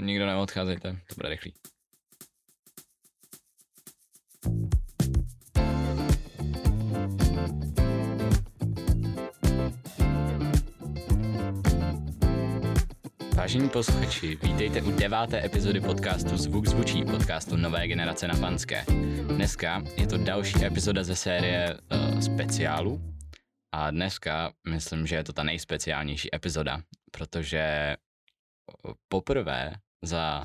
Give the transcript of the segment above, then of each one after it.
nikdo neodcházejte, to bude rychlý. Vážení posluchači, vítejte u deváté epizody podcastu Zvuk zvučí, podcastu Nové generace na Panské. Dneska je to další epizoda ze série uh, speciálu a dneska myslím, že je to ta nejspeciálnější epizoda, protože poprvé za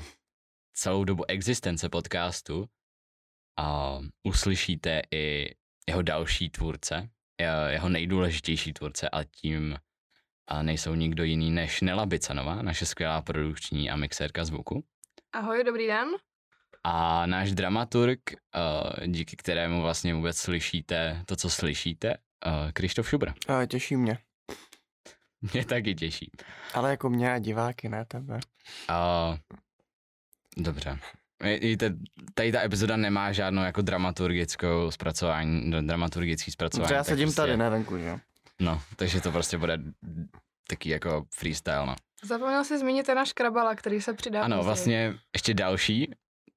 celou dobu existence podcastu uh, uslyšíte i jeho další tvůrce, jeho nejdůležitější tvůrce a tím a nejsou nikdo jiný než Nela Bicanová, naše skvělá produkční a mixérka zvuku. Ahoj, dobrý den. A náš dramaturg, uh, díky kterému vlastně vůbec slyšíte to, co slyšíte, uh, Krištof Šubr. Uh, těší mě. Mě taky těší. Ale jako mě a diváky, ne tebe. Uh, dobře. Víte, tady ta epizoda nemá žádnou jako dramaturgickou zpracování, dramaturgický zpracování. Dobře, já sedím prostě, tady, ne venku, že? No, takže to prostě bude taky jako freestyle, no. Zapomněl si zmínit ten náš krabala, který se přidá. Ano, vlastně ještě další,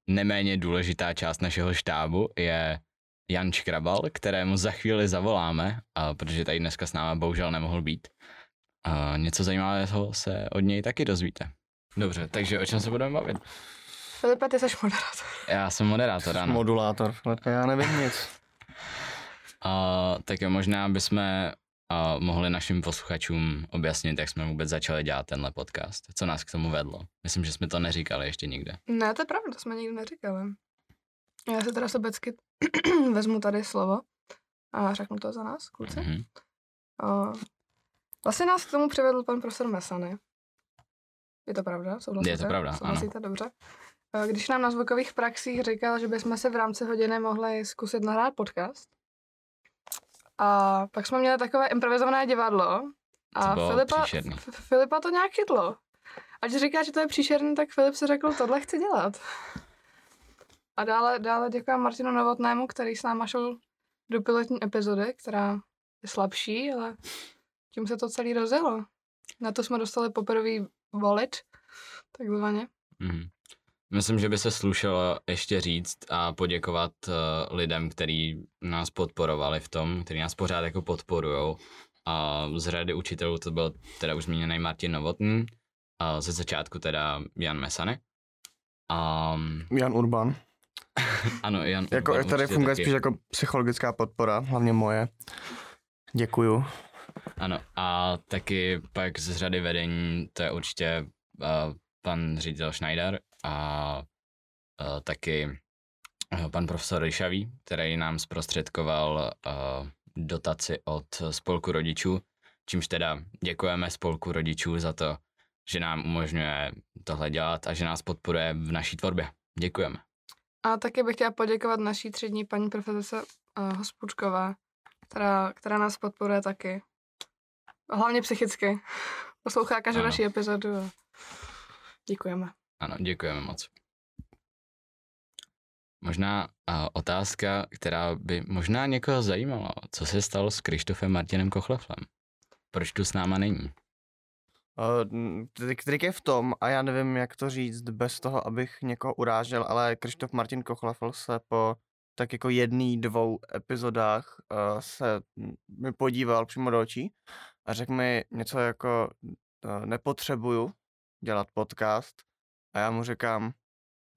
neméně důležitá část našeho štábu je Jan Škrabal, kterému za chvíli zavoláme, a protože tady dneska s námi bohužel nemohl být. A něco zajímavého se od něj taky dozvíte. Dobře, takže o čem se budeme bavit? Filipe, ty jsi moderátor. Já jsem moderátor, ano. Modulátor, Filipe, já nevím nic. A, tak jo, možná bychom a mohli našim posluchačům objasnit, jak jsme vůbec začali dělat tenhle podcast. Co nás k tomu vedlo? Myslím, že jsme to neříkali ještě nikde. Ne, to je pravda, to jsme nikdy neříkali. Já si teda sobecky vezmu tady slovo a řeknu to za nás, kluci. Mm-hmm. Uh, vlastně nás k tomu přivedl pan profesor Mesany. Je to pravda? Souhlasíte? Je to pravda, Souhlasíte, ano. dobře. Když nám na zvukových praxích říkal, že bychom se v rámci hodiny mohli zkusit nahrát podcast, a pak jsme měli takové improvizované divadlo. A Filipa, Filipa to nějak chytlo. Ať říká, že to je příšerný, tak Filip si řekl, tohle chci dělat. A dále, dále děkuji Martinu Novotnému, který s náma šel do pilotní epizody, která je slabší, ale tím se to celý rozjelo. Na to jsme dostali poprvé volit, takzvaně. Mm. Myslím, že by se slušelo ještě říct a poděkovat uh, lidem, kteří nás podporovali v tom, kteří nás pořád jako podporujou. A z řady učitelů to byl teda už zmíněný Martin Novotný, a ze začátku teda Jan Mesany. A... Jan Urban. ano, Jan jako, Urban. Tady funguje taky. spíš jako psychologická podpora, hlavně moje. Děkuju. Ano, a taky pak z řady vedení, to je určitě uh, pan ředitel Schneider a uh, taky uh, pan profesor Ryšavý, který nám zprostředkoval uh, dotaci od spolku rodičů, čímž teda děkujeme spolku rodičů za to, že nám umožňuje tohle dělat a že nás podporuje v naší tvorbě. Děkujeme. A taky bych chtěla poděkovat naší třídní paní profesorce uh, Hospučková, která, která nás podporuje taky. Hlavně psychicky. Poslouchá každou ano. naší epizodu. A děkujeme. Ano, děkujeme moc. Možná uh, otázka, která by možná někoho zajímala. Co se stalo s Krištofem Martinem Kochleflem? Proč tu s náma není? Uh, trik je v tom, a já nevím, jak to říct bez toho, abych někoho urážel, ale Krištof Martin Kochlefl se po tak jako jedný, dvou epizodách uh, se mi podíval přímo do očí a řekl mi něco jako nepotřebuju dělat podcast, a já mu říkám,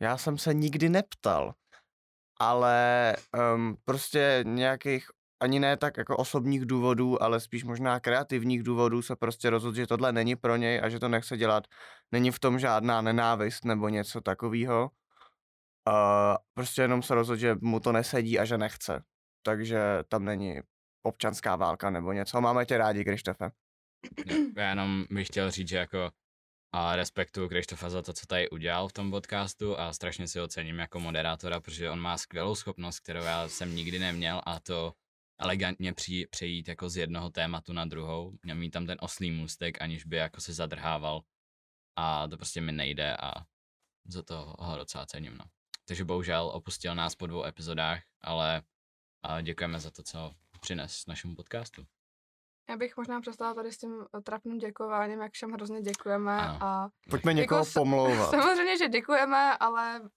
já jsem se nikdy neptal, ale um, prostě nějakých ani ne tak jako osobních důvodů, ale spíš možná kreativních důvodů se prostě rozhodl, že tohle není pro něj a že to nechce dělat. Není v tom žádná nenávist nebo něco takového. Uh, prostě jenom se rozhodl, že mu to nesedí a že nechce. Takže tam není občanská válka nebo něco. Máme tě rádi, Krištofe. Já jenom bych chtěl říct, že jako a respektuju Krištofa za to, co tady udělal v tom podcastu a strašně si ho cením jako moderátora, protože on má skvělou schopnost, kterou já jsem nikdy neměl a to elegantně při, přejít jako z jednoho tématu na druhou, mít tam ten oslý můstek, aniž by jako se zadrhával a to prostě mi nejde a za to ho docela cením, no. Takže bohužel opustil nás po dvou epizodách, ale děkujeme za to, co přines našemu podcastu. Já bych možná přestala tady s tím eh, trapným děkováním, jak všem hrozně děkujeme Ano. a Pojďme Jako někoho pomlouvat. samozřejmě, že děkujeme, ale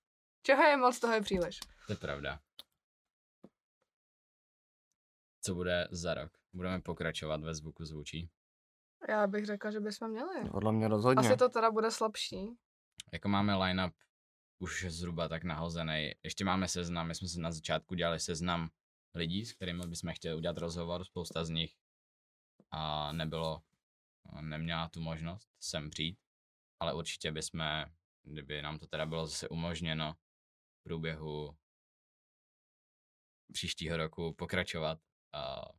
čeho je moc, toho je příliš. To je pravda. Co bude za rok? Budeme pokračovat ve zvuku zvučí. Já bych řekla, že bychom měli. Podle mě rozhodně. Asi to teda bude slabší. Jako máme line-up už zhruba tak nahozený. Ještě máme seznam, my jsme si na začátku dělali seznam lidí, s kterými bychom chtěli udělat rozhovor, spousta z nich a nebylo, neměla tu možnost sem přijít, ale určitě bychom, kdyby nám to teda bylo zase umožněno v průběhu příštího roku pokračovat a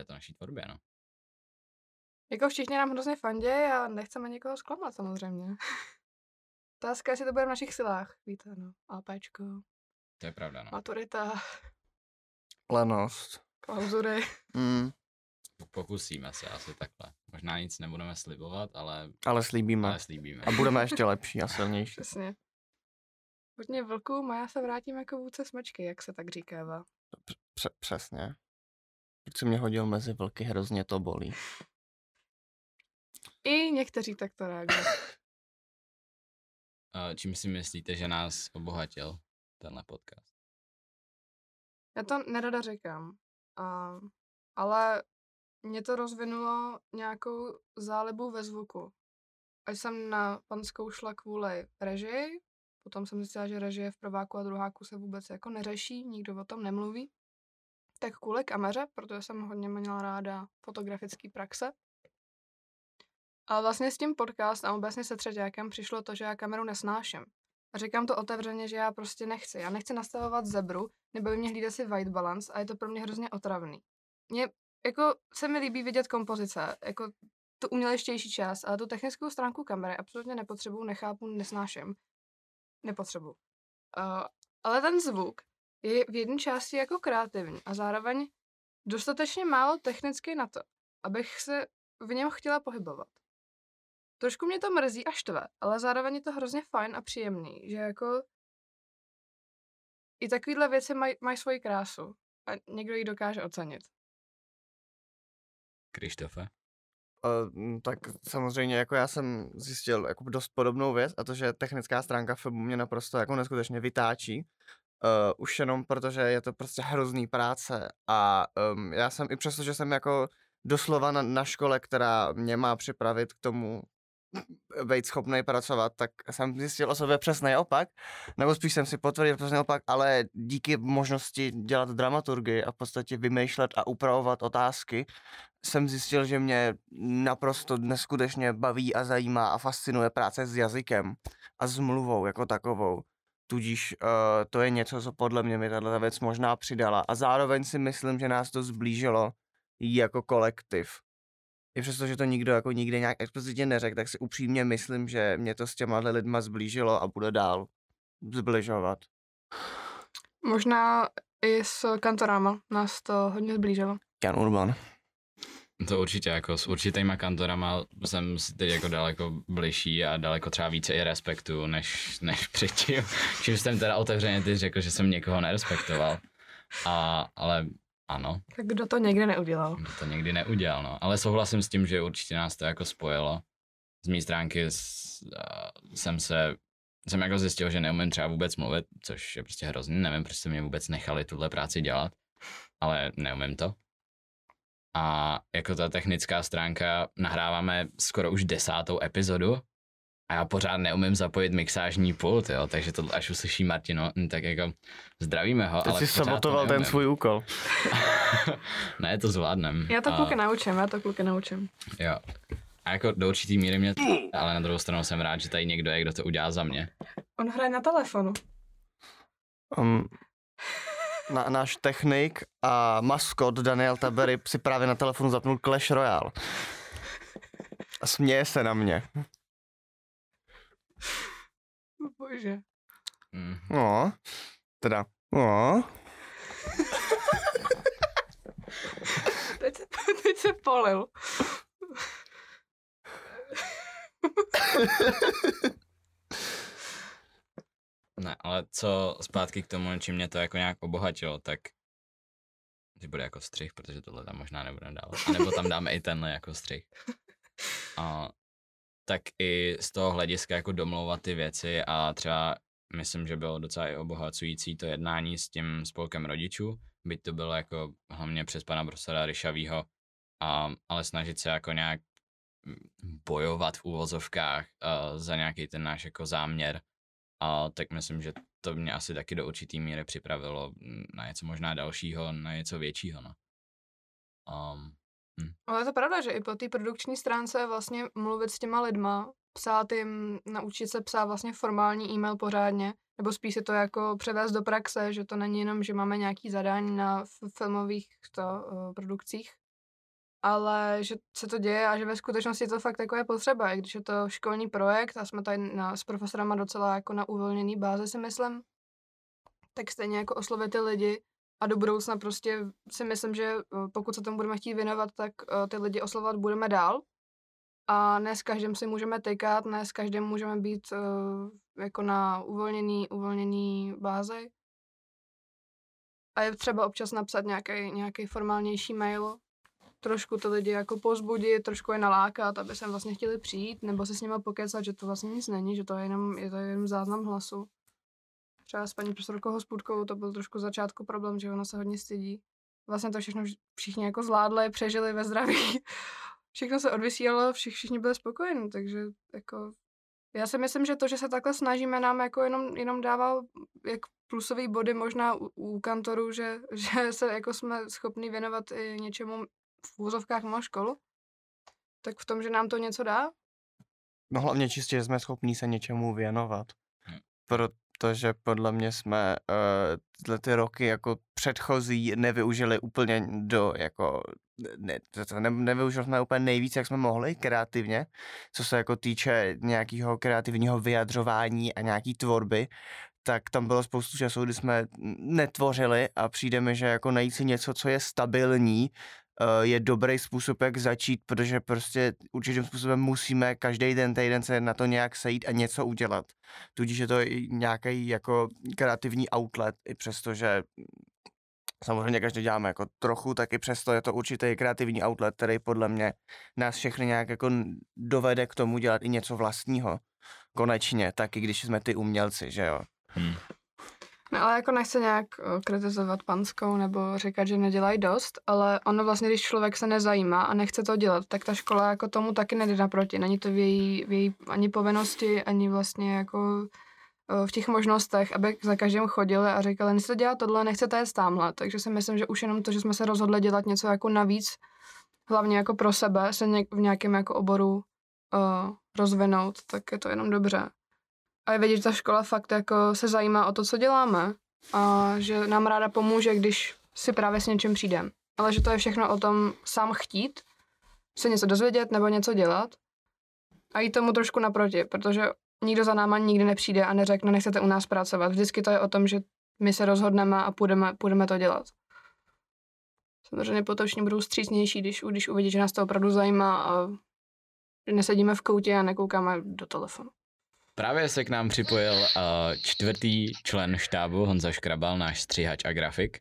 v to naší tvorbě, no. Jako všichni nám hrozně fandějí a nechceme někoho zklamat samozřejmě. Otázka, jestli to bude v našich silách. Víte, no. APčko, To je pravda, no. maturita, Lenost. klauzury. Mm, Pokusíme se asi takhle. Možná nic nebudeme slibovat, ale, ale slíbíme. ale slíbíme. A budeme ještě lepší a silnější. Přesně. Hodně vlkům a já se vrátím jako vůdce smečky, jak se tak říkává. Pře- přesně. Proč jsi mě hodil mezi vlky, hrozně to bolí. I někteří takto reagují. A Čím si myslíte, že nás obohatil tenhle podcast? Já to nerada říkám, a, ale mě to rozvinulo nějakou zálibu ve zvuku. Až jsem na panskou šla kvůli režii, potom jsem zjistila, že režie v prváku a druháku se vůbec jako neřeší, nikdo o tom nemluví. Tak kvůli kameře, protože jsem hodně měla ráda fotografické praxe. Ale vlastně s tím podcast a obecně se třetíkem přišlo to, že já kameru nesnáším. A říkám to otevřeně, že já prostě nechci. Já nechci nastavovat zebru, nebo mě hlídat si white balance a je to pro mě hrozně otravný. Mně jako se mi líbí vidět kompozice, jako tu uměleštější část, ale tu technickou stránku kamery absolutně nepotřebuju, nechápu, nesnáším. Nepotřebuju. Uh, ale ten zvuk je v jedné části jako kreativní a zároveň dostatečně málo technicky na to, abych se v něm chtěla pohybovat. Trošku mě to mrzí a štve, ale zároveň je to hrozně fajn a příjemný, že jako i takovýhle věci mají maj svoji krásu a někdo ji dokáže ocenit. Krištofe? Uh, tak samozřejmě jako já jsem zjistil jako dost podobnou věc a to, že technická stránka filmu mě naprosto jako neskutečně vytáčí. Uh, už jenom protože je to prostě hrozný práce a um, já jsem i přesto, že jsem jako doslova na, na škole, která mě má připravit k tomu být schopný pracovat, tak jsem zjistil o sobě přesný opak, nebo spíš jsem si potvrdil přesný opak, ale díky možnosti dělat dramaturgy a v podstatě vymýšlet a upravovat otázky, jsem zjistil, že mě naprosto neskutečně baví a zajímá a fascinuje práce s jazykem a s mluvou jako takovou. Tudíž uh, to je něco, co podle mě mi tato věc možná přidala. A zároveň si myslím, že nás to zblížilo jako kolektiv. I přesto, že to nikdo jako nikdy nějak explicitně neřekl, tak si upřímně myslím, že mě to s těma lidma zblížilo a bude dál zbližovat. Možná i s kantorama nás to hodně zblížilo. Jan Urban. To určitě, jako s určitýma kantorama jsem si teď jako daleko bližší a daleko třeba více i respektu, než, než předtím. Čím jsem teda otevřeně teď řekl, že jsem někoho nerespektoval. A, ale ano, Tak kdo to někdy neudělal? kdo to někdy neudělal, no. Ale souhlasím s tím, že určitě nás to jako spojilo. Z mé stránky s, jsem se, jsem jako zjistil, že neumím třeba vůbec mluvit, což je prostě hrozný, nevím, proč jste mě vůbec nechali tuhle práci dělat, ale neumím to. A jako ta technická stránka nahráváme skoro už desátou epizodu a já pořád neumím zapojit mixážní pult, jo, takže to až uslyší Martino, hm, tak jako zdravíme ho, Teď ale jsi sabotoval ten svůj úkol. ne, to zvládnem. Já to A- kluky naučím, já to kluky naučím. Jo. A jako do určitý míry mě to, ale na druhou stranu jsem rád, že tady někdo je, kdo to udělá za mě. On hraje na telefonu. Um, na, náš technik a maskot Daniel Tabery si právě na telefonu zapnul Clash Royale. A směje se na mě. Bože. Mm. No, teda, no. Teď se, teď se polil. Ne, ale co zpátky k tomu, čím mě to jako nějak obohatilo, tak že bude jako střih, protože tohle tam možná nebudeme dávat. A nebo tam dáme i tenhle jako střih. A, tak i z toho hlediska jako domlouvat ty věci a třeba myslím, že bylo docela i obohacující to jednání s tím spolkem rodičů, byť to bylo jako hlavně přes pana profesora Ryšavýho, a, ale snažit se jako nějak bojovat v úvozovkách uh, za nějaký ten náš jako záměr. A tak myslím, že to mě asi taky do určitý míry připravilo na něco možná dalšího, na něco většího. No. Um, hm. Ale je to pravda, že i po té produkční stránce vlastně mluvit s těma lidma, psát jim, naučit se psát vlastně formální e-mail pořádně, nebo spíš si to jako převést do praxe, že to není jenom, že máme nějaký zadání na filmových to, uh, produkcích, ale že se to děje a že ve skutečnosti to fakt jako je potřeba, i když je to školní projekt a jsme tady na, s profesorama docela jako na uvolněný bázi si myslím, tak stejně jako oslovit ty lidi a do budoucna prostě si myslím, že eh, pokud se tomu budeme chtít věnovat, tak uh, ty lidi oslovovat budeme dál a ne s každým si můžeme tykat, ne s každým můžeme být uh, jako na uvolněný, uvolněný bázi. A je třeba občas napsat nějaký formálnější mail, trošku ty lidi jako pozbudit, trošku je nalákat, aby sem vlastně chtěli přijít, nebo se s nimi pokecat, že to vlastně nic není, že to je jenom, je to jenom záznam hlasu. Třeba s paní profesorkou Hospůdkou to byl trošku začátku problém, že ona se hodně stydí. Vlastně to všechno všichni jako zvládli, přežili ve zdraví. Všechno se odvysílalo, všich, všichni byli spokojení, takže jako já si myslím, že to, že se takhle snažíme, nám jako jenom, jenom dává jak plusový body možná u, u kantorů, že, že se jako jsme schopni věnovat i něčemu v úzovkách mimo školu, tak v tom, že nám to něco dá? No hlavně čistě, že jsme schopní se něčemu věnovat. Hm. Protože podle mě jsme uh, tyhle ty roky jako předchozí nevyužili úplně do jako ne, to ne, nevyužili jsme úplně nejvíc, jak jsme mohli kreativně, co se jako týče nějakého kreativního vyjadřování a nějaký tvorby, tak tam bylo spoustu času, kdy jsme netvořili a přijde mi, že jako najít si něco, co je stabilní, je dobrý způsob, jak začít, protože prostě určitým způsobem musíme každý den, týden se na to nějak sejít a něco udělat. Tudíž je to nějaký jako kreativní outlet, i přesto, že samozřejmě každý děláme jako trochu, tak i přesto je to určitý kreativní outlet, který podle mě nás všechny nějak jako dovede k tomu dělat i něco vlastního. Konečně, taky když jsme ty umělci, že jo. Hmm. No ale jako nechce nějak kritizovat panskou nebo říkat, že nedělají dost, ale ono vlastně, když člověk se nezajímá a nechce to dělat, tak ta škola jako tomu taky nejde naproti. Není to v její, v její ani povinnosti, ani vlastně jako v těch možnostech, aby za každým chodili a říkali, nechcete dělat tohle, nechcete je tamhle. Takže si myslím, že už jenom to, že jsme se rozhodli dělat něco jako navíc, hlavně jako pro sebe, se v nějakém jako oboru uh, rozvinout, tak je to jenom dobře. A je vidět, že ta škola fakt jako se zajímá o to, co děláme a že nám ráda pomůže, když si právě s něčím přijdem. Ale že to je všechno o tom sám chtít, se něco dozvědět nebo něco dělat a jít tomu trošku naproti, protože nikdo za náma nikdy nepřijde a neřekne, nechcete u nás pracovat. Vždycky to je o tom, že my se rozhodneme a půjdeme, půjdeme to dělat. Samozřejmě potočně budou střícnější, když, když uvidí, že nás to opravdu zajímá a nesedíme v koutě a nekoukáme do telefonu. Právě se k nám připojil uh, čtvrtý člen štábu Honza Škrabal, náš stříhač a grafik.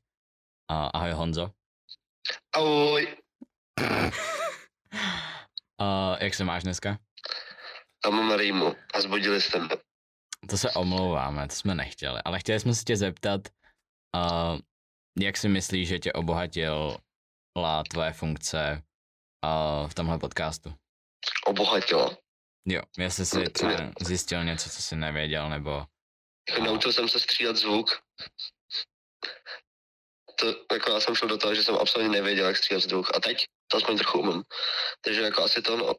Uh, ahoj Honzo. Ahoj. uh, jak se máš dneska? A mám rýmu a zbudili jste mě. To se omlouváme, to jsme nechtěli, ale chtěli jsme se tě zeptat, uh, jak si myslíš, že tě obohatila tvoje funkce uh, v tomhle podcastu? Obohatila. Jo, jestli jsi třeba zjistil něco, co jsi nevěděl, nebo... Jako naučil jsem se střídat zvuk. To, jako já jsem šel do toho, že jsem absolutně nevěděl, jak střídat zvuk. A teď to aspoň trochu umím. Takže jako asi to, no,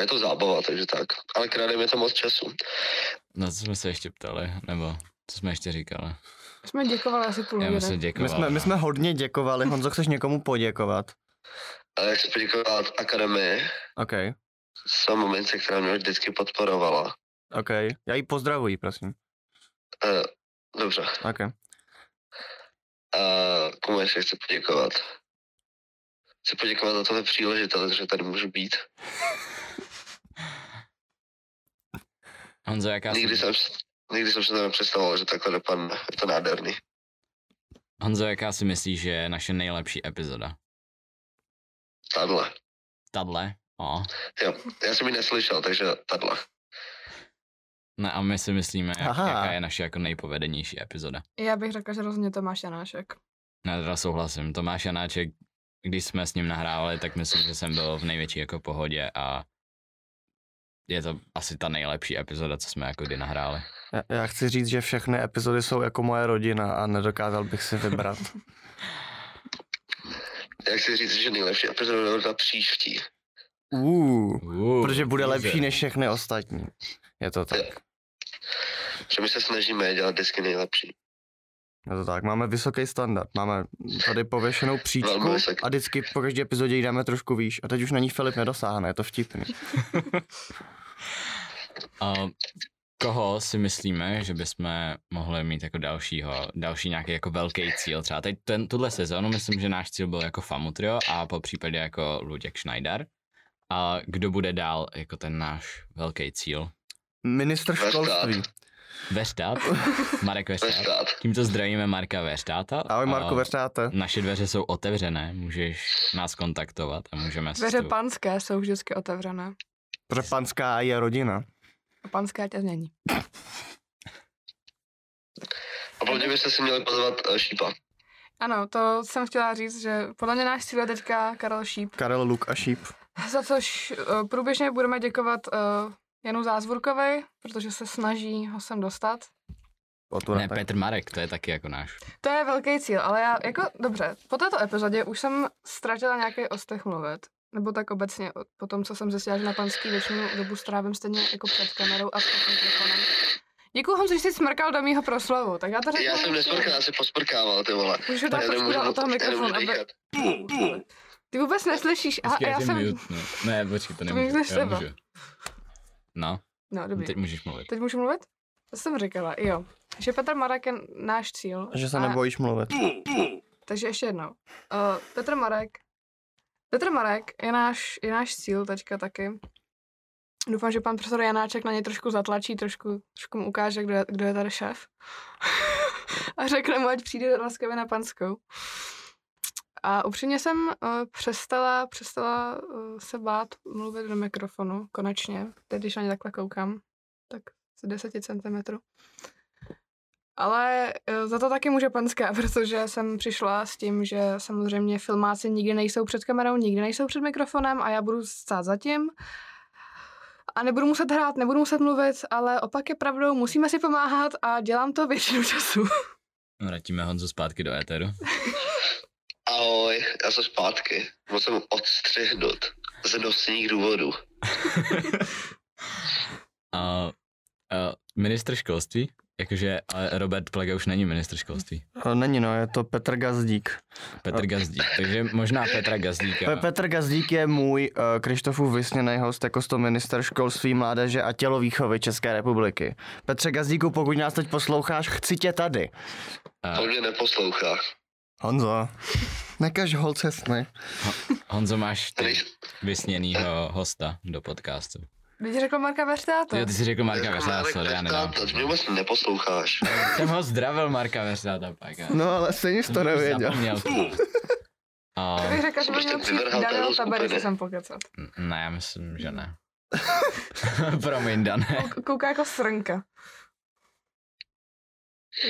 je to zábava, takže tak. Ale kráde mi to moc času. No, co jsme se ještě ptali, nebo co jsme ještě říkali? My jsme děkovali asi půl Já jsme děkovali. My jsme, my jsme hodně děkovali. Honzo, chceš někomu poděkovat? Ale chci poděkovat akademii. OK jsou momenty, která mě vždycky podporovala. OK, já ji pozdravuji, prosím. Uh, dobře. OK. A komu ještě chci poděkovat? Chci poděkovat za tohle příležitost, že tady můžu být. Honzo, jaká nikdy jsem, nikdy jsem se to nepředstavoval, že takhle dopadne. Je to nádherný. Honzo, jaká si myslíš, že je naše nejlepší epizoda? Tadle. Tadle? O. Jo, já jsem ji neslyšel, takže tadle. Ne, a my si myslíme, jak, Aha. jaká je naše jako nejpovedenější epizoda. Já bych řekla, že rozhodně Tomáš Janášek. Ne, teda souhlasím. Tomáš Janáček, když jsme s ním nahrávali, tak myslím, že jsem byl v největší jako pohodě a je to asi ta nejlepší epizoda, co jsme jako kdy nahráli. Já, já chci říct, že všechny epizody jsou jako moje rodina a nedokázal bych si vybrat. Já chci říct, že nejlepší epizoda bude ta příští. Uh, Uh, protože bude teaser. lepší než všechny ostatní. Je to tak. Že my se snažíme dělat vždycky nejlepší. Je to tak. Máme vysoký standard. Máme tady pověšenou příčku a vždycky po každé epizodě ji dáme trošku výš. A teď už na ní Filip nedosáhne, je to vtipný. A koho si myslíme, že bychom mohli mít jako dalšího, další nějaký jako velký cíl? Třeba teď ten, tuhle sezónu myslím, že náš cíl byl jako Famutrio a po případě jako Luděk Schneider. A kdo bude dál jako ten náš velký cíl? Ministr Vestát. školství. Veštát? Marek Veštát. Vestát. Tímto zdravíme Marka Veštáta. Ahoj Marko, A Veřtáte. Naše dveře jsou otevřené, můžeš nás kontaktovat a můžeme Dveře panské jsou vždycky otevřené. Protože panská je rodina. A panské tě změní. A podle mě byste si měli pozvat eh, Šípa. Ano, to jsem chtěla říct, že podle mě náš cíl je teďka Karel Šíp, Karel Luk a Šíp. za což uh, průběžně budeme děkovat uh, Janu Zázvorkovi, protože se snaží ho sem dostat. Otura, Ne, tak. Petr Marek, to je taky jako náš. To je velký cíl, ale já jako, dobře, po této epizodě už jsem ztratila nějaký ostech mluvit. Nebo tak obecně, o- po tom, co jsem zjistila, že na panský většinu dobu strávím stejně jako před kamerou a před mikrofonem. Děkuji Honzo, že jsi smrkal do mýho proslovu, tak já to řeknu. Já jsem nesmrkal, já jsem posprkával, ty vole. Můžu dát Já trošku od toho mikrofonu, aby... Ty vůbec neslyšíš. Aha, Počkej, já tě jsem... mute, no. Ne, počkej, to To nemůžu. můžeš Já můžu. No, No, dobrý. teď můžeš mluvit. Teď můžu mluvit? To jsem říkala, jo. Že Petr Marek je náš cíl. Že se a- nebojíš mluvit. Takže ještě jednou. Uh, Petr Marek. Petr Marek je náš, je náš cíl teďka taky. Doufám, že pan profesor Janáček na něj trošku zatlačí, trošku, trošku mu ukáže, kdo je, kdo je tady šéf. a řekne mu, ať přijde laskavě na panskou. A upřímně jsem uh, přestala, přestala uh, se bát mluvit do mikrofonu, konečně. Teď, když na ně takhle koukám, tak z 10 cm. Ale eh, za to taky může panská, protože jsem přišla s tím, že samozřejmě filmáci nikdy nejsou před kamerou, nikdy nejsou před mikrofonem a já budu stát za tím. A nebudu muset hrát, nebudu muset mluvit, ale opak je pravdou, musíme si pomáhat a dělám to většinu času. Vrátíme Honzu zpátky do éteru. Ahoj, já jsem zpátky. Musím odstřihnout z nosních důvodů. A, a ministr školství? Jakože ale Robert Plega už není ministr školství. Eh, Není no, je to Petr Gazdík. Petr Gazdík. Takže možná Petra Gazdíka. Pe- Petr Gazdík je můj uh, Krištofův vysněný host jako sto minister školství, mládeže a tělovýchovy České republiky. Petře Gazdíku, pokud nás teď posloucháš, chci tě tady. A On mě neposlouchá. Honzo, nekaž holce sny. Honzo, máš ty vysněnýho hosta do podcastu. Teď řekl Marka Veřtáta. Jo, ty jsi řekl Marka Marek sorry, já nedám. Ty mě vůbec neposloucháš. Jsem ho zdravil Marka Verstáta pak. a- No ale stejně jsi to nevěděl. Zapomněl. A, Kdybych řekla, že Jsem by měl přijít Daniel Tabery, si jsem pokecat. ne, já myslím, že ne. Promiň, Dané. Kou- Kouká jako srnka.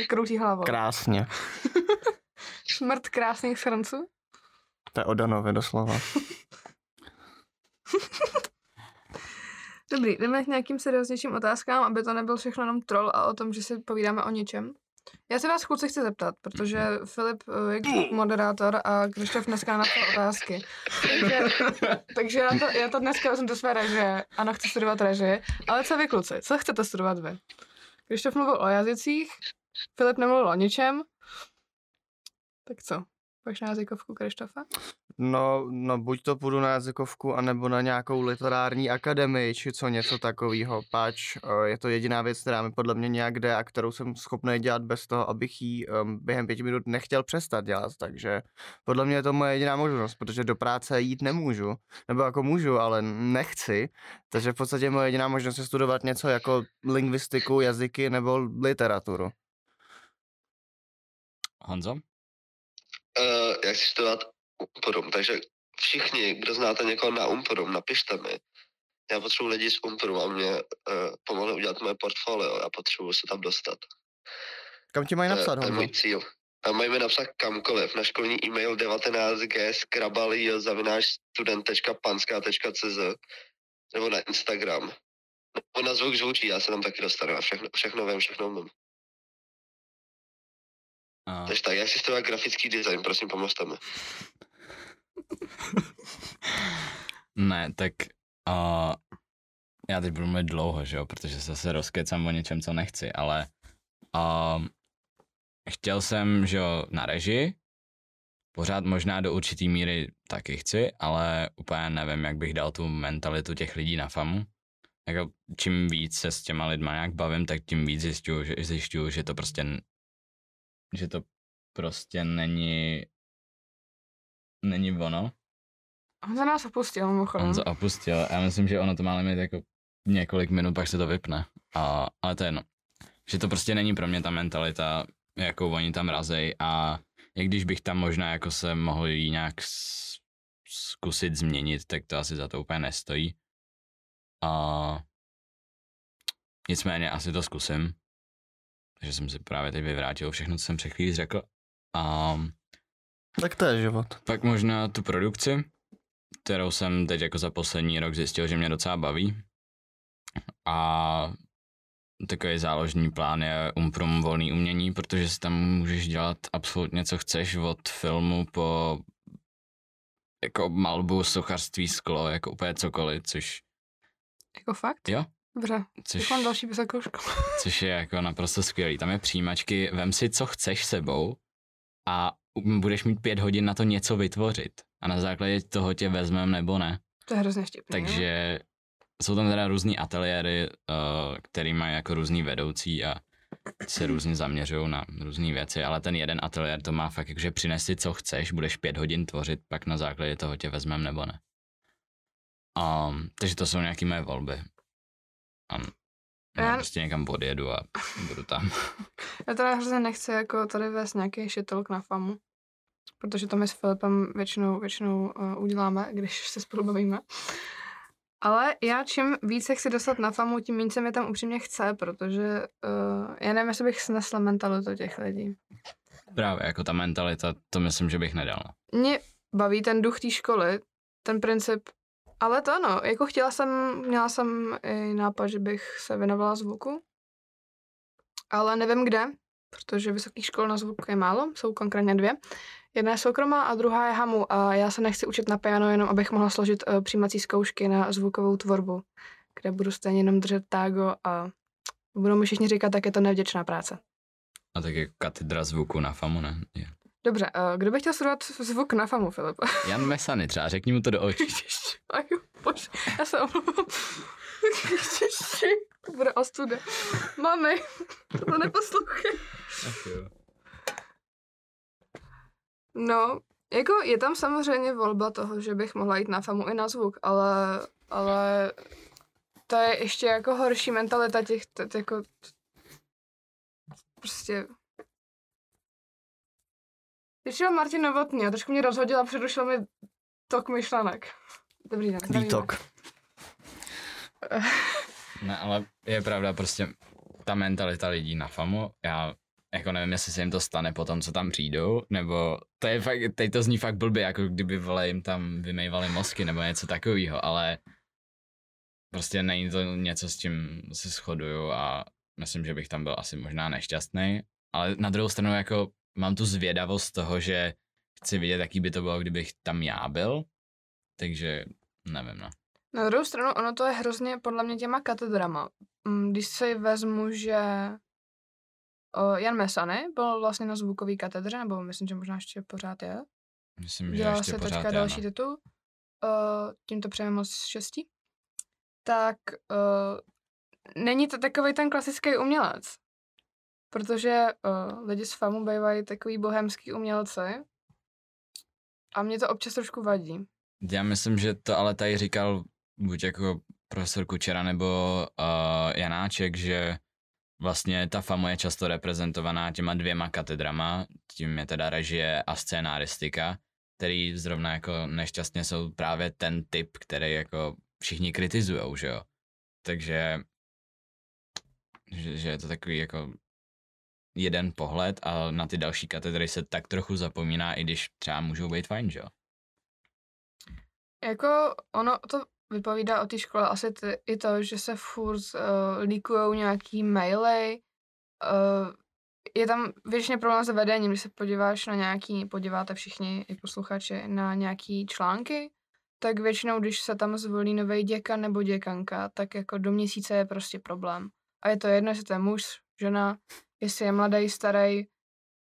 Kroutí hlavou. Krásně. Smrt krásných srnců. To je o Danovi doslova. Dobrý, jdeme k nějakým serióznějším otázkám, aby to nebyl všechno jenom troll a o tom, že si povídáme o něčem. Já se vás kluci chci zeptat, protože Filip eh, je moderátor a Krištof dneska napsal otázky. Takže, takže já, to, já to dneska vezmu do své režie. Ano, chci studovat režie. Ale co vy kluci? Co chcete studovat vy? Krištof mluvil o jazycích, Filip nemluvil o ničem. Tak co? Pojď na jazykovku Krištofa? No, no buď to půjdu na jazykovku, anebo na nějakou literární akademii, či co něco takového. Pač eh, je to jediná věc, která mi podle mě nějak jde a kterou jsem schopný dělat bez toho, abych ji um, během pěti minut nechtěl přestat dělat. Takže podle mě je to moje jediná možnost, protože do práce jít nemůžu. Nebo jako můžu, ale nechci. Takže v podstatě moje jediná možnost je studovat něco jako lingvistiku, jazyky nebo literaturu. Honzo? Uh, jak si studovat Umpurum, takže všichni, kdo znáte někoho na Umpurum, napište mi. Já potřebuji lidi z Umpurum a mě uh, pomohli udělat moje portfolio, já potřebuji se tam dostat. Kam ti mají je- napsat, to je Honzo? můj cíl. A mají mi napsat kamkoliv, na školní e-mail 19g skrabalio zavináč student.panská.cz nebo na Instagram. Nebo na zvuk zvučí, já se tam taky dostanu, já všechno, všechno vím, všechno umím. A, Takže tak, jak si studovat grafický design, prosím, pomozte mi. ne, tak uh, já teď budu mluvit dlouho, že jo, protože se zase rozkecám o něčem, co nechci, ale uh, chtěl jsem, že jo, na režii, pořád možná do určitý míry taky chci, ale úplně nevím, jak bych dal tu mentalitu těch lidí na famu. Jako čím víc se s těma lidma nějak bavím, tak tím víc zjišťuju, že, zjišťuju, že to prostě že to prostě není není ono. On za nás opustil, mimochodem. On to opustil. Já myslím, že ono to má limit jako několik minut, pak se to vypne. A, ale to je jedno. Že to prostě není pro mě ta mentalita, jakou oni tam razej a i když bych tam možná jako se mohl jí nějak zkusit změnit, tak to asi za to úplně nestojí. A nicméně asi to zkusím. Takže jsem si právě teď vyvrátil všechno, co jsem před chvílí řekl. A Tak to je život. pak možná tu produkci, kterou jsem teď jako za poslední rok zjistil, že mě docela baví. A takový záložní plán je Umprum volný umění, protože si tam můžeš dělat absolutně co chceš od filmu po jako malbu, sochařství, sklo, jako úplně cokoliv, což, Jako fakt? jo, Dobře, což, další vysokou školu. což je jako naprosto skvělý. Tam je přijímačky, vem si, co chceš sebou a budeš mít pět hodin na to něco vytvořit. A na základě toho tě vezmem nebo ne. To je hrozně vtipný. no. Takže jsou tam teda různý ateliéry, uh, který mají jako různý vedoucí a se různě zaměřují na různé věci, ale ten jeden ateliér to má fakt jakože přines si co chceš, budeš pět hodin tvořit, pak na základě toho tě vezmem nebo ne. Um, takže to jsou nějaké moje volby. A já Já- prostě někam odjedu a budu tam. Já teda hrozně nechci jako tady vést nějaký shit na famu, protože to my s Filipem většinou, většinou uh, uděláme, když se spolu bavíme. Ale já čím víc se chci dostat na famu, tím méně se mi tam upřímně chce, protože uh, já nevím, jestli bych snesla mentalitu těch lidí. Právě jako ta mentalita, to myslím, že bych nedal. no. Mě baví ten duch té školy, ten princip, ale to ano, jako chtěla jsem, měla jsem i nápad, že bych se věnovala zvuku, ale nevím kde, protože vysokých škol na zvuk je málo, jsou konkrétně dvě. Jedna je soukromá a druhá je hamu a já se nechci učit na piano jenom, abych mohla složit uh, přijímací zkoušky na zvukovou tvorbu, kde budu stejně jenom držet tágo a budou mi všichni říkat, tak je to nevděčná práce. A tak jako katedra zvuku na FAMu, ne? Je. Dobře, uh, kdo by chtěl studovat zvuk na famu, Filip? Jan Mesany třeba, řekni mu to do očí. Aj, bože, já se omlouvám. To bude ostuda. Mami, to neposlouchej. No, jako je tam samozřejmě volba toho, že bych mohla jít na famu i na zvuk, ale, ale to je ještě jako horší mentalita těch, t- t- jako prostě Přišel Martin Novotný a trošku mě rozhodil a přerušil mi tok myšlenek. Dobrý den. Výtok. Ne, ale je pravda prostě ta mentalita lidí na FAMu, já jako nevím, jestli se jim to stane po tom, co tam přijdou, nebo to je fakt, teď to zní fakt blbě, jako kdyby vole jim tam vymejvali mozky nebo něco takového, ale prostě není to něco, s čím se shoduju a myslím, že bych tam byl asi možná nešťastný, ale na druhou stranu jako mám tu zvědavost toho, že chci vidět, jaký by to bylo, kdybych tam já byl, takže nevím, no. Na druhou stranu, ono to je hrozně podle mě těma katedrama. Mm, Když si vezmu, že Jan Mesany byl vlastně na zvukové katedře, nebo myslím, že možná ještě pořád je. Myslím, že Dělá ještě se pořád teďka je, další no. titul. Tímto přejeme moc štěstí. Tak není to takový ten klasický umělec. Protože uh, lidi z FAMu bývají takový bohemský umělci. A mě to občas trošku vadí. Já myslím, že to ale tady říkal buď jako profesor Kučera nebo uh, Janáček, že vlastně ta fama je často reprezentovaná těma dvěma katedrama, tím je teda režie a scénáristika, který zrovna jako nešťastně jsou právě ten typ, který jako všichni kritizujou, že jo. Takže že, že je to takový jako jeden pohled a na ty další katedry se tak trochu zapomíná, i když třeba můžou být fajn, že jo? Jako ono to vypovídá o té škole asi ty, i to, že se furt uh, líkujou nějaký maily, uh, je tam většině problém s vedením, když se podíváš na nějaký, podíváte všichni i posluchači na nějaký články, tak většinou, když se tam zvolí nový děkan nebo děkanka, tak jako do měsíce je prostě problém. A je to jedno, jestli to je muž, žena, jestli je mladý, starý,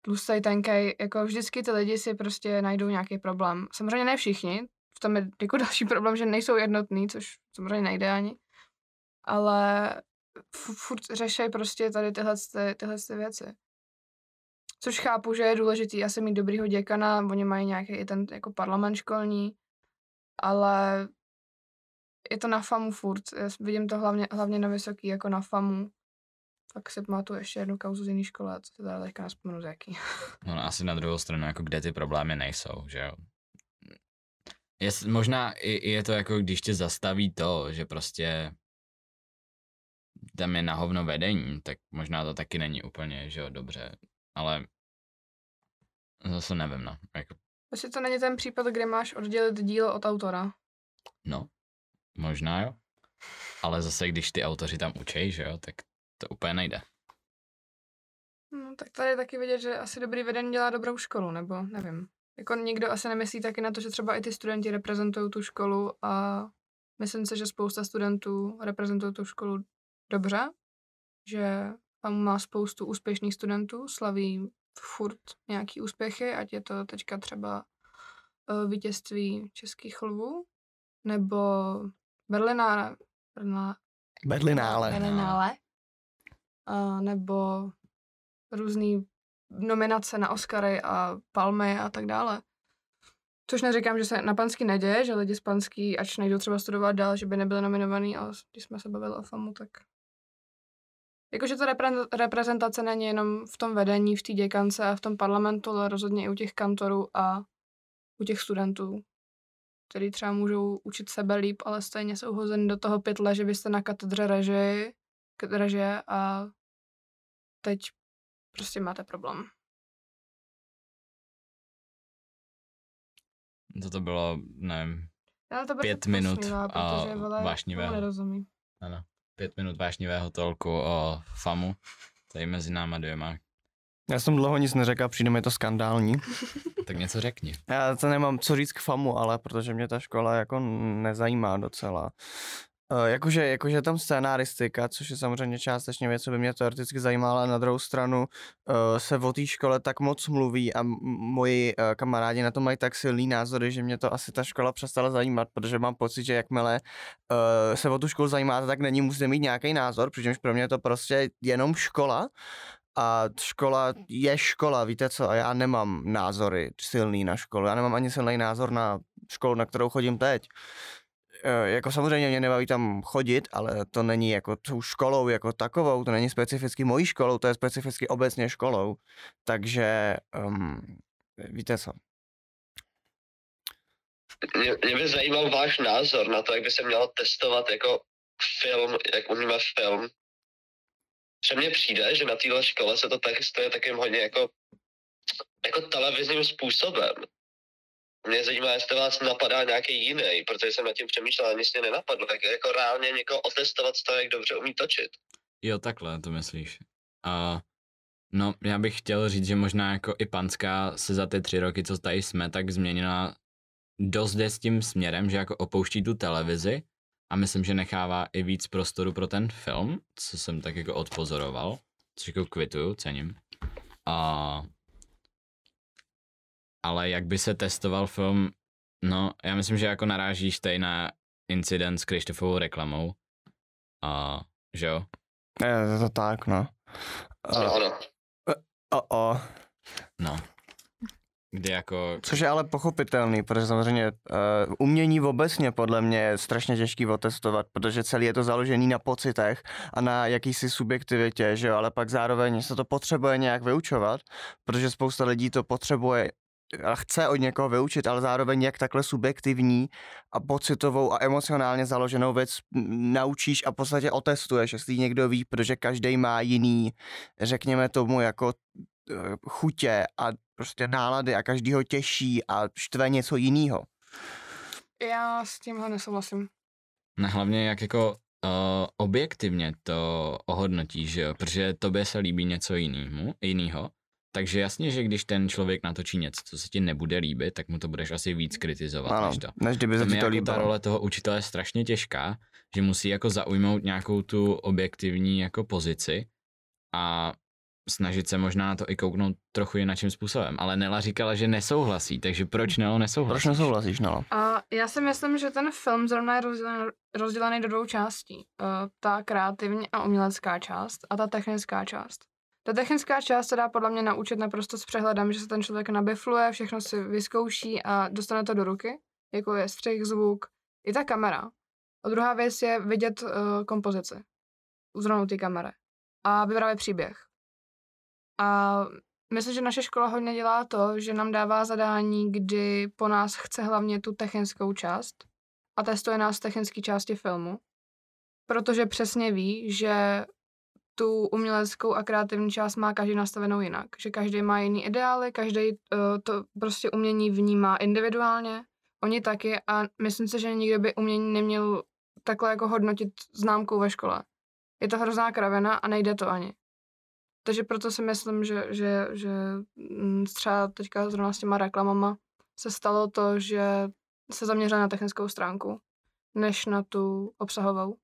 tlustý, tenký, jako vždycky ty lidi si prostě najdou nějaký problém. Samozřejmě ne všichni, v tom je jako další problém, že nejsou jednotní, což samozřejmě nejde ani, ale furt řešají prostě tady tyhle, tyhle ty věci. Což chápu, že je důležitý asi mít dobrýho děkana, oni mají nějaký i ten jako parlament školní, ale je to na FAMu furt. Já vidím to hlavně, hlavně na vysoký, jako na FAMu. Tak si pamatuju ještě jednu kauzu z jiné školy, a to se teda teďka nespomenu z jaký. No, no asi na druhou stranu, jako kde ty problémy nejsou, že jo. Je, možná i, je to jako, když tě zastaví to, že prostě tam je na hovno vedení, tak možná to taky není úplně, že jo, dobře, ale zase nevím, no. Jako... Asi to není ten případ, kde máš oddělit dílo od autora. No, možná jo. Ale zase, když ty autoři tam učej, že jo, tak to úplně nejde. No, tak tady je taky vidět, že asi dobrý vedení dělá dobrou školu, nebo nevím. Jako nikdo asi nemyslí taky na to, že třeba i ty studenti reprezentují tu školu a myslím si, že spousta studentů reprezentují tu školu dobře, že tam má spoustu úspěšných studentů, slaví furt nějaký úspěchy, ať je to teďka třeba uh, vítězství českých lvů, nebo Berlinále, Berlinále, Berlinále nebo různý nominace na Oscary a Palmy a tak dále. Což neříkám, že se na Pansky neděje, že lidi z Pansky, ač nejdou třeba studovat dál, že by nebyli nominovaný, ale když jsme se bavili o FAMu, tak Jakože to reprezentace není jenom v tom vedení, v té děkance a v tom parlamentu, ale rozhodně i u těch kantorů a u těch studentů, který třeba můžou učit sebe líp, ale stejně jsou hozeni do toho pytle, že byste na katedře režii, režie a teď prostě máte problém. To bylo, nevím, to pět minut a vášnivé. Nerozumí. Ano pět minut vášnivého tolku o FAMu, tady mezi náma dvěma. Já jsem dlouho nic neřekl, přijde mi to skandální. tak něco řekni. Já to nemám co říct k FAMu, ale protože mě ta škola jako nezajímá docela. Uh, jakože, jakože tam scénaristika, což je samozřejmě částečně věc, co by mě teoreticky zajímalo, ale na druhou stranu uh, se o té škole tak moc mluví a moji uh, kamarádi na to mají tak silný názory, že mě to asi ta škola přestala zajímat, protože mám pocit, že jakmile se o tu školu zajímáte, tak není musíte mít nějaký názor, protože pro mě je to prostě jenom škola a škola je škola, víte co, a já nemám názory silný na školu, já nemám ani silný názor na školu, na kterou chodím teď. Eh, jako samozřejmě mě nebaví tam chodit, ale to není jako tou školou jako takovou, to není specificky mojí školou, to je specificky obecně školou. Takže um, víte co. Mě, mě by zajímal váš názor na to, jak by se mělo testovat jako film, jak umíme film. Že mně přijde, že na téhle škole se to tak stojí takým hodně jako, jako televizním způsobem mě zajímá, jestli vás napadá nějaký jiný, protože jsem nad tím přemýšlel a nic mě nenapadlo. Tak jako reálně někoho otestovat z toho, jak dobře umí točit. Jo, takhle to myslíš. A no, já bych chtěl říct, že možná jako i Panská se za ty tři roky, co tady jsme, tak změnila dost jde s tím směrem, že jako opouští tu televizi a myslím, že nechává i víc prostoru pro ten film, co jsem tak jako odpozoroval, což jako kvituju, cením. A ale jak by se testoval film, no já myslím, že jako narážíš tady na incident s Krištofovou reklamou. A, že jo? Je to tak, no. Ano, ano. O, o. No. kdy jako... Což je ale pochopitelný, protože samozřejmě uh, umění obecně podle mě je strašně těžký otestovat, protože celý je to založený na pocitech a na jakýsi subjektivitě, že jo, ale pak zároveň se to potřebuje nějak vyučovat, protože spousta lidí to potřebuje chce od někoho vyučit, ale zároveň jak takhle subjektivní a pocitovou a emocionálně založenou věc naučíš a v podstatě otestuješ, jestli někdo ví, protože každý má jiný, řekněme tomu, jako eh, chutě a prostě nálady a každý ho těší a štve něco jiného. Já s tímhle nesouhlasím. No hlavně jak jako uh, objektivně to ohodnotíš, že jo? protože tobě se líbí něco jiného, jinýho, takže jasně, že když ten člověk natočí něco, co se ti nebude líbit, tak mu to budeš asi víc kritizovat Ano, než to. než kdyby se ti to jako ta líbilo. role toho učitele je strašně těžká, že musí jako zaujmout nějakou tu objektivní jako pozici a snažit se možná na to i kouknout trochu jinakým způsobem. Ale Nela říkala, že nesouhlasí, takže proč Nelo nesouhlasí? Proč nesouhlasíš, no? A já si myslím, že ten film zrovna je rozdělený, rozdělený do dvou částí. Uh, ta kreativní a umělecká část a ta technická část. Ta technická část se dá podle mě naučit naprosto s přehledem, že se ten člověk nabifluje, všechno si vyzkouší a dostane to do ruky, jako je střih, zvuk, i ta kamera. A druhá věc je vidět uh, kompozici, zrovna té kamery a vyprávět příběh. A myslím, že naše škola hodně dělá to, že nám dává zadání, kdy po nás chce hlavně tu technickou část a testuje nás v technické části filmu, protože přesně ví, že tu uměleckou a kreativní část má každý nastavenou jinak. Že každý má jiný ideály, každý uh, to prostě umění vnímá individuálně, oni taky a myslím si, že nikdo by umění neměl takhle jako hodnotit známkou ve škole. Je to hrozná kravina a nejde to ani. Takže proto si myslím, že, že, že mm, třeba teďka zrovna s těma reklamama se stalo to, že se zaměřila na technickou stránku, než na tu obsahovou.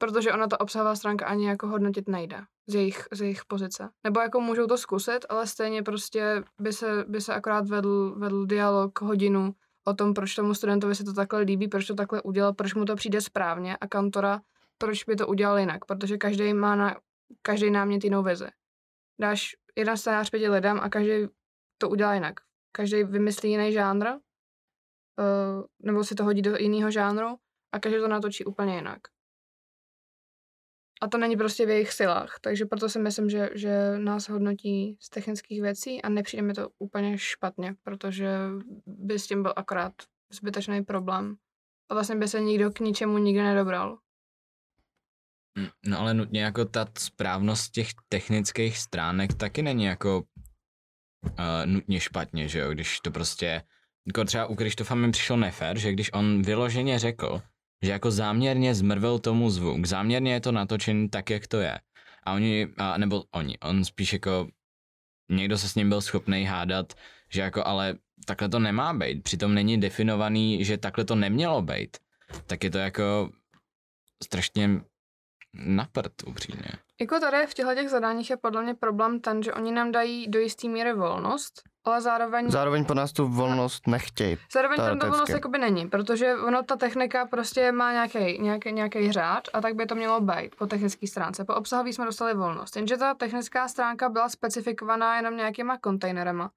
Protože ona ta obsahová stránka ani jako hodnotit nejde z jejich, z jejich pozice. Nebo jako můžou to zkusit, ale stejně prostě by se, by se akorát vedl, vedl dialog hodinu o tom, proč tomu studentovi se to takhle líbí, proč to takhle udělal, proč mu to přijde správně a kantora, proč by to udělal jinak, protože každý má na každý námět jinou vizi. Dáš jeden scénář pěti lidem a každý to udělá jinak. Každý vymyslí jiný žánr, uh, nebo si to hodí do jiného žánru a každý to natočí úplně jinak. A to není prostě v jejich silách, takže proto si myslím, že, že nás hodnotí z technických věcí a nepřijde mi to úplně špatně, protože by s tím byl akorát zbytečný problém. A vlastně by se nikdo k ničemu nikdy nedobral. Mm, No ale nutně jako ta správnost těch technických stránek taky není jako uh, nutně špatně, že jo, když to prostě, jako třeba u Krištofa mi přišlo nefér, že když on vyloženě řekl, že jako záměrně zmrvil tomu zvuk, záměrně je to natočený tak, jak to je. A oni, a, nebo oni, on spíš jako, někdo se s ním byl schopný hádat, že jako ale takhle to nemá být, přitom není definovaný, že takhle to nemělo být. Tak je to jako strašně na prd, upřímně. Jako tady v těchto těch zadáních je podle mě problém ten, že oni nám dají do jisté míry volnost, ale zároveň, Zároveň po nás tu volnost nechtějí. zároveň tam ta volnost jakoby není, protože ono ta technika prostě má nějaký, nějaký, nějaký řád a tak by to mělo být po technické stránce. Po obsahový jsme dostali volnost, jenže ta technická stránka byla specifikovaná jenom nějakýma kontejnerama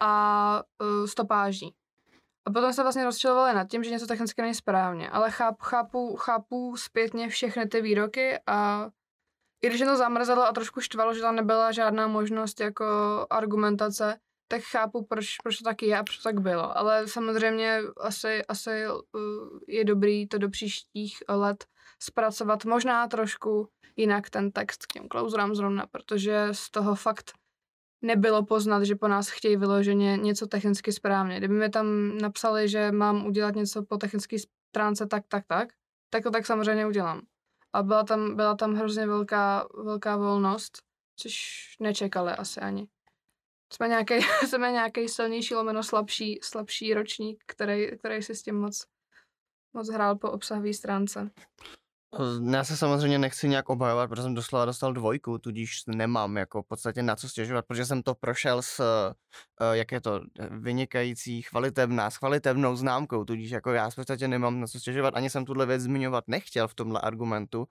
a uh, stopáží. A potom se vlastně rozčilovali nad tím, že něco technicky není správně, ale chápu, chápu, chápu zpětně všechny ty výroky a i když mě to zamrzelo a trošku štvalo, že tam nebyla žádná možnost jako argumentace, tak chápu, proč, proč to taky je a proč to tak bylo. Ale samozřejmě asi, asi uh, je dobrý to do příštích let zpracovat možná trošku jinak ten text k těm klauzurám zrovna, protože z toho fakt nebylo poznat, že po nás chtějí vyloženě něco technicky správně. Kdyby mi tam napsali, že mám udělat něco po technické stránce tak, tak, tak, tak to tak samozřejmě udělám. A byla tam, byla tam hrozně velká, velká volnost, což nečekali asi ani. Jsme nějaký, jsme nějaký silnější lomeno slabší, slabší ročník, který, který si s tím moc, moc hrál po obsahové stránce. Já se samozřejmě nechci nějak obhajovat, protože jsem doslova dostal dvojku, tudíž nemám jako v podstatě na co stěžovat, protože jsem to prošel s, eh, jak je to, vynikající, chvalitebná, s chvalitebnou známkou, tudíž jako já v podstatě nemám na co stěžovat, ani jsem tuhle věc zmiňovat nechtěl v tomhle argumentu,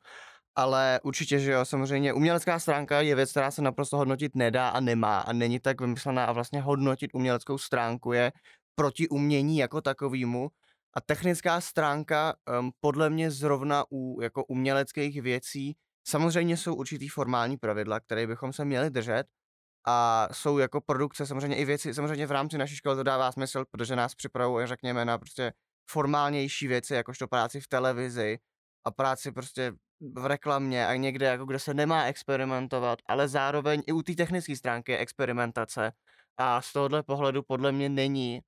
ale určitě, že jo, samozřejmě umělecká stránka je věc, která se naprosto hodnotit nedá a nemá a není tak vymyslená a vlastně hodnotit uměleckou stránku je proti umění jako takovýmu a technická stránka um, podle mě zrovna u jako uměleckých věcí samozřejmě jsou určitý formální pravidla, které bychom se měli držet a jsou jako produkce samozřejmě i věci, samozřejmě v rámci naší školy to dává smysl, protože nás připravuje, řekněme, na prostě formálnější věci, jakožto práci v televizi a práci prostě v reklamě a někde, jako kde se nemá experimentovat, ale zároveň i u té technické stránky je experimentace a z tohohle pohledu podle mě není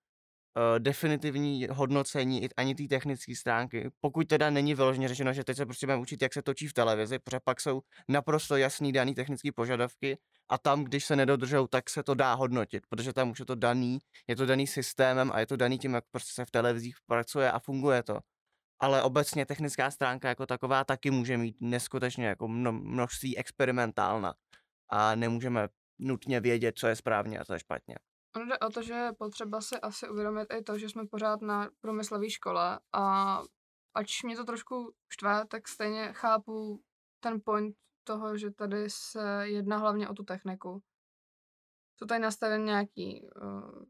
definitivní hodnocení ani té technické stránky, pokud teda není vyloženě řečeno, že teď se prostě budeme učit, jak se točí v televizi, protože pak jsou naprosto jasný daný technické požadavky a tam, když se nedodržou, tak se to dá hodnotit, protože tam už je to daný, je to daný systémem a je to daný tím, jak prostě se v televizích pracuje a funguje to. Ale obecně technická stránka jako taková taky může mít neskutečně jako mno, množství experimentálna a nemůžeme nutně vědět, co je správně a co je špatně. Ono jde o to, že je potřeba si asi uvědomit i to, že jsme pořád na průmyslové škole a ač mě to trošku štve, tak stejně chápu ten point toho, že tady se jedná hlavně o tu techniku. Jsou tady nastaveny nějaký uh,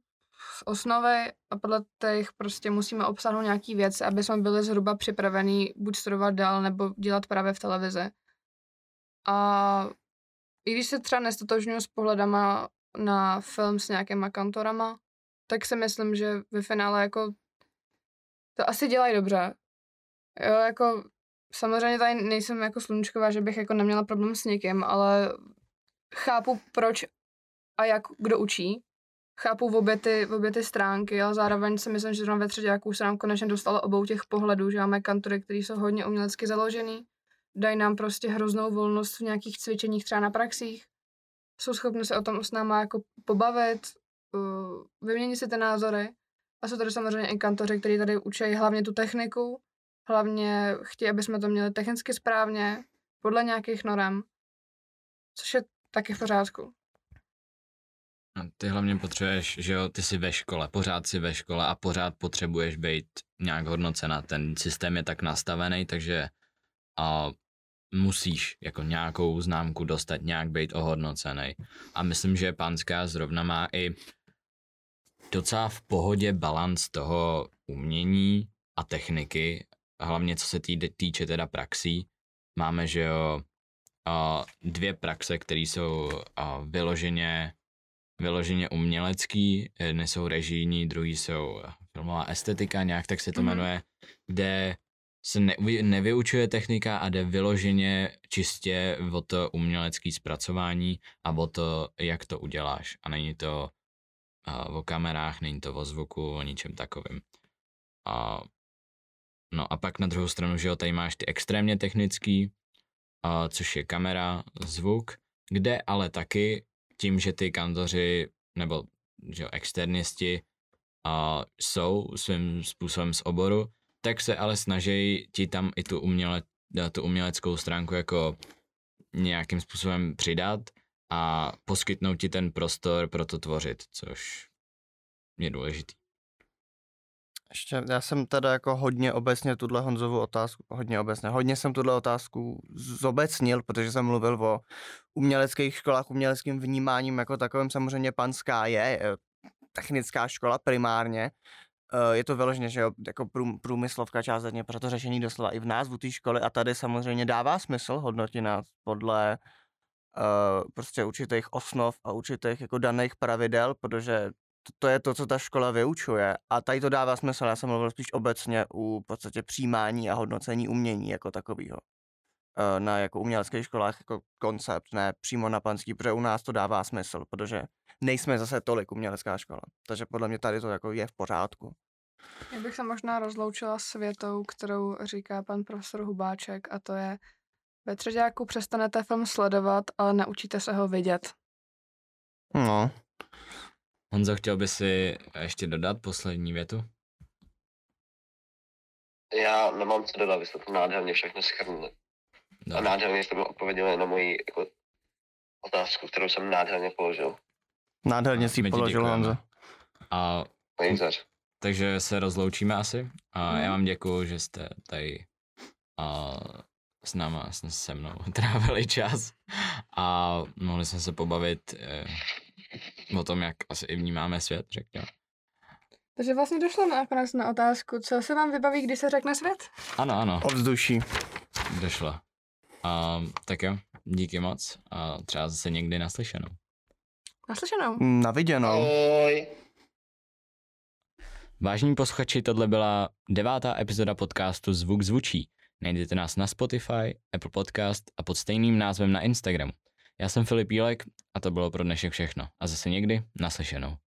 osnovy a podle těch prostě musíme obsáhnout nějaký věci, aby jsme byli zhruba připravení buď studovat dál nebo dělat právě v televizi. A i když se třeba nestotožňuji s pohledama na film s nějakýma kantorama, tak si myslím, že ve finále jako to asi dělají dobře. Jo, jako samozřejmě tady nejsem jako sluníčková, že bych jako neměla problém s někým, ale chápu proč a jak kdo učí. Chápu v obě ty, v obě ty stránky, ale zároveň si myslím, že zrovna ve třetí se nám konečně dostalo obou těch pohledů, že máme kantory, které jsou hodně umělecky založený, dají nám prostě hroznou volnost v nějakých cvičeních, třeba na praxích, jsou schopni se o tom s náma jako pobavit, uh, vyměnit si ty názory. A jsou tady samozřejmě i kantoři, kteří tady učí hlavně tu techniku, hlavně chtějí, aby jsme to měli technicky správně, podle nějakých norem, což je taky v pořádku. A ty hlavně potřebuješ, že jo, ty jsi ve škole, pořád jsi ve škole a pořád potřebuješ být nějak hodnocena. Ten systém je tak nastavený, takže a musíš jako nějakou známku dostat, nějak být ohodnocený. A myslím, že pánská zrovna má i docela v pohodě balans toho umění a techniky, hlavně co se tý, týče teda praxí. Máme, že jo, dvě praxe, které jsou vyloženě, vyloženě umělecký, jedny jsou režijní, druhý jsou filmová estetika, nějak tak se to mm-hmm. jmenuje, kde se ne, nevyučuje technika a jde vyloženě čistě o to umělecké zpracování a o to, jak to uděláš. A není to uh, o kamerách, není to o zvuku, o ničem takovým. Uh, no a pak na druhou stranu, že jo, tady máš ty extrémně technický, uh, což je kamera, zvuk, kde ale taky tím, že ty kantoři nebo že jo, externisti uh, jsou svým způsobem z oboru, tak se ale snaží ti tam i tu, uměle, tu uměleckou stránku jako nějakým způsobem přidat a poskytnout ti ten prostor pro to tvořit, což je důležitý. Ještě, já jsem teda jako hodně obecně tuhle Honzovu otázku, hodně obecně, hodně jsem tuhle otázku zobecnil, protože jsem mluvil o uměleckých školách, uměleckým vnímáním jako takovým samozřejmě panská je, technická škola primárně, je to vyloženě, že jo, jako prům, průmyslovka částečně, proto řešení doslova i v názvu té školy a tady samozřejmě dává smysl hodnotit nás podle uh, prostě určitých osnov a určitých jako daných pravidel, protože to, to je to, co ta škola vyučuje a tady to dává smysl, já jsem mluvil spíš obecně u podstatě přijímání a hodnocení umění jako takového uh, na jako uměleckých školách jako koncept, ne přímo na panský, protože u nás to dává smysl, protože nejsme zase tolik umělecká škola. Takže podle mě tady to jako je v pořádku. Já bych se možná rozloučila s větou, kterou říká pan profesor Hubáček a to je ve třetíku přestanete film sledovat, ale naučíte se ho vidět. No. Honzo, chtěl by si ještě dodat poslední větu? Já nemám co dodat, vy jste to nádherně všechno schrnuli. A nádherně jste mi odpověděli na moji jako, otázku, kterou jsem nádherně položil. Nádherně si položil, Honzo. A, takže se rozloučíme asi. A já vám děkuji, že jste tady a, s náma, s, se mnou trávili čas a mohli jsme se pobavit eh, o tom, jak asi i vnímáme svět, řekněme. Takže vlastně došlo nakonec na otázku, co se vám vybaví, když se řekne svět? Ano, ano, Ovzduší. došlo. A, tak jo, díky moc a třeba zase někdy naslyšenou. Naslyšenou. Na viděnou. Ahoj. Vážení posluchači, tohle byla devátá epizoda podcastu Zvuk zvučí. Najdete nás na Spotify, Apple Podcast a pod stejným názvem na Instagramu. Já jsem Filip Jílek a to bylo pro dnešek všechno. A zase někdy naslyšenou.